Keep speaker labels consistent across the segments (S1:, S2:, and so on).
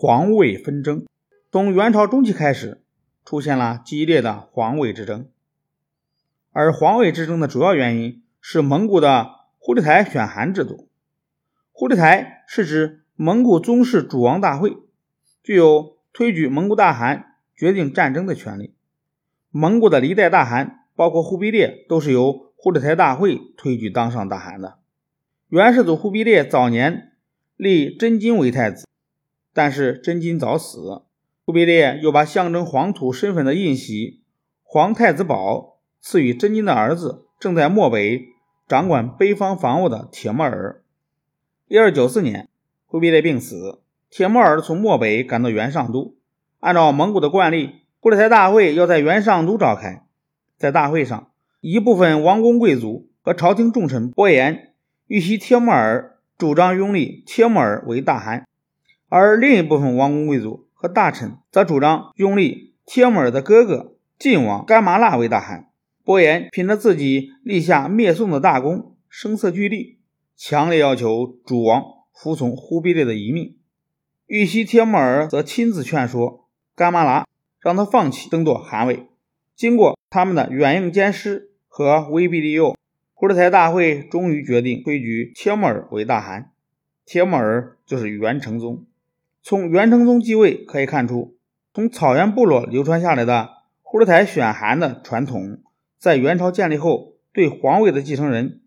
S1: 皇位纷争。从元朝中期开始，出现了激烈的皇位之争。而皇位之争的主要原因是蒙古的忽必台选韩制度。忽必台是指蒙古宗室主王大会，具有推举蒙古大汗、决定战争的权利。蒙古的历代大汗，包括忽必烈，都是由忽必台大会推举当上大汗的。元世祖忽必烈早年立真金为太子，但是真金早死。忽必烈又把象征黄土身份的印玺“皇太子宝”赐予真金的儿子，正在漠北掌管北方防务的铁木儿。一二九四年，忽必烈病死，铁木儿从漠北赶到元上都。按照蒙古的惯例，忽必台大会要在元上都召开。在大会上，一部分王公贵族和朝廷重臣伯颜欲袭铁木儿，主张拥立铁木儿为大汗，而另一部分王公贵族。和大臣则主张拥立帖木儿的哥哥晋王干麻剌为大汗。伯颜凭着自己立下灭宋的大功，声色俱厉，强烈要求主王服从忽必烈的遗命。玉溪帖木儿则亲自劝说干麻剌，让他放弃争夺汗位。经过他们的软硬兼施和威逼利诱，忽必台大会终于决定推举帖木儿为大汗。帖木儿就是元成宗。从元成宗继位可以看出，从草原部落流传下来的忽必台选汗的传统，在元朝建立后，对皇位的继承人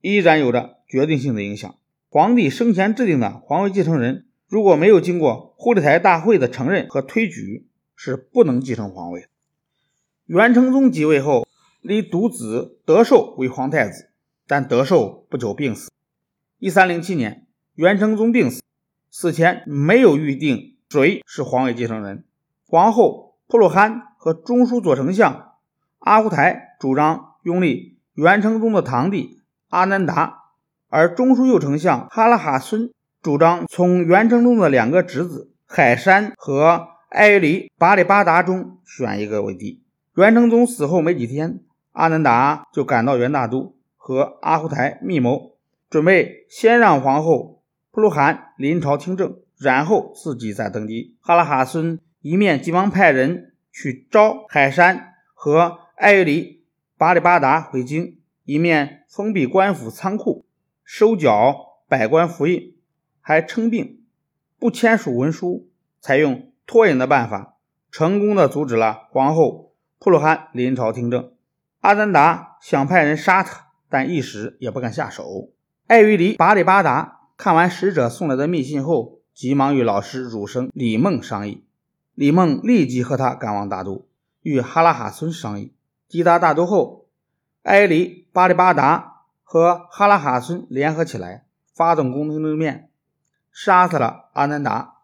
S1: 依然有着决定性的影响。皇帝生前制定的皇位继承人，如果没有经过忽必台大会的承认和推举，是不能继承皇位的。元成宗即位后，立独子德寿为皇太子，但德寿不久病死。一三零七年，元成宗病死。死前没有预定谁是皇位继承人，皇后普鲁罕和中书左丞相阿胡台主张拥立元成宗的堂弟阿难达，而中书右丞相哈拉哈孙主张从元成宗的两个侄子海山和埃里巴里巴达中选一个为帝。元成宗死后没几天，阿难达就赶到元大都，和阿胡台密谋，准备先让皇后。普鲁汗临朝听政，然后自己再登基。哈拉哈孙一面急忙派人去召海山和艾里巴里巴达回京，一面封闭官府仓库，收缴百官符印，还称病不签署文书，采用拖延的办法，成功的阻止了皇后普鲁汗临朝听政。阿丹达想派人杀他，但一时也不敢下手。艾于里巴里巴达。看完使者送来的密信后，急忙与老师儒生李梦商议。李梦立即和他赶往大都，与哈拉哈孙商议。抵达大都后，埃里巴里巴达和哈拉哈孙联合起来，发动宫廷政变，杀死了阿南达，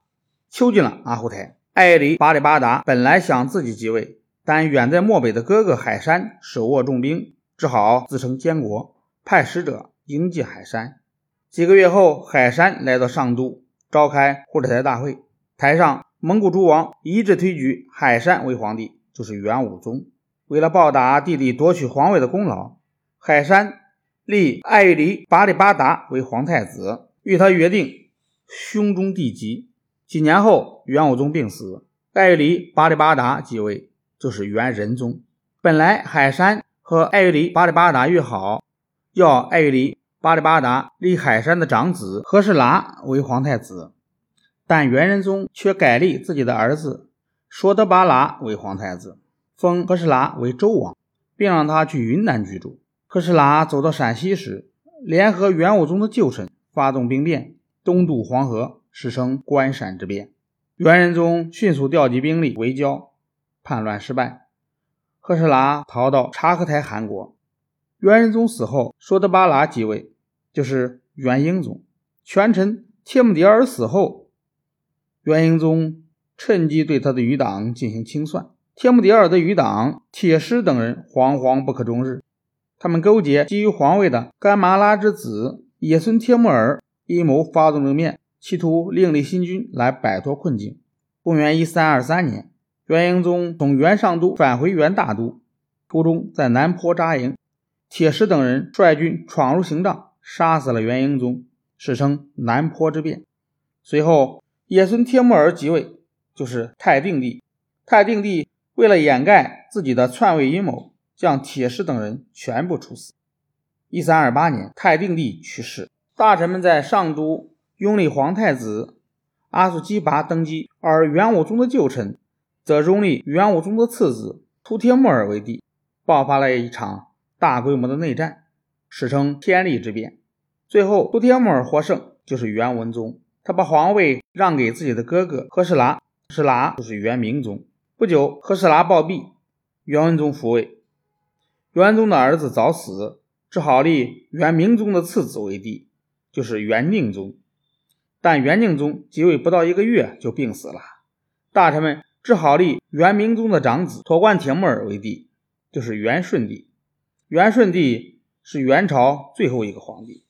S1: 囚禁了阿胡台。埃里巴里巴达本来想自己继位，但远在漠北的哥哥海山手握重兵，只好自称监国，派使者迎接海山。几个月后，海山来到上都，召开忽必台大会。台上，蒙古诸王一致推举海山为皇帝，就是元武宗。为了报答弟弟夺取皇位的功劳，海山立艾玉离巴里巴达为皇太子，与他约定兄终弟及。几年后，元武宗病死，艾玉离巴里巴达继位，就是元仁宗。本来海山和艾玉离巴里巴达约好，要艾玉离。巴里巴达立海山的长子和氏拉为皇太子，但元仁宗却改立自己的儿子说德巴拉为皇太子，封和氏拉为周王，并让他去云南居住。和氏拉走到陕西时，联合元武宗的旧臣发动兵变，东渡黄河，史称关陕之变。元仁宗迅速调集兵力围剿，叛乱失败，和氏拉逃到察合台汗国。元仁宗死后，说德巴剌继位，就是元英宗。权臣帖木迭儿死后，元英宗趁机对他的余党进行清算。帖木迭儿的余党铁师等人惶惶不可终日，他们勾结觊觎皇位的干麻剌之子野孙帖木儿，阴谋发动政变，企图另立新君来摆脱困境。公元一三二三年，元英宗从元上都返回元大都，途中在南坡扎营。铁石等人率军闯入行帐，杀死了元英宗，史称南坡之变。随后，爷孙帖木儿即位，就是太定帝。太定帝为了掩盖自己的篡位阴谋，将铁石等人全部处死。一三二八年，太定帝去世，大臣们在上都拥立皇太子阿速基拔登基，而元武宗的旧臣则拥立元武宗的次子突帖木儿为帝，爆发了一场大规模的内战，史称天历之变。最后，突帖木儿获胜，就是元文宗。他把皇位让给自己的哥哥和氏剌，和氏剌就是元明宗。不久，和氏剌暴毙，元文宗复位。元宗的儿子早死，只好立元明宗的次子为帝，就是元宁宗。但元宁宗即位不到一个月就病死了，大臣们只好立元明宗的长子妥冠铁木儿为帝，就是元顺帝。元顺帝是元朝最后一个皇帝。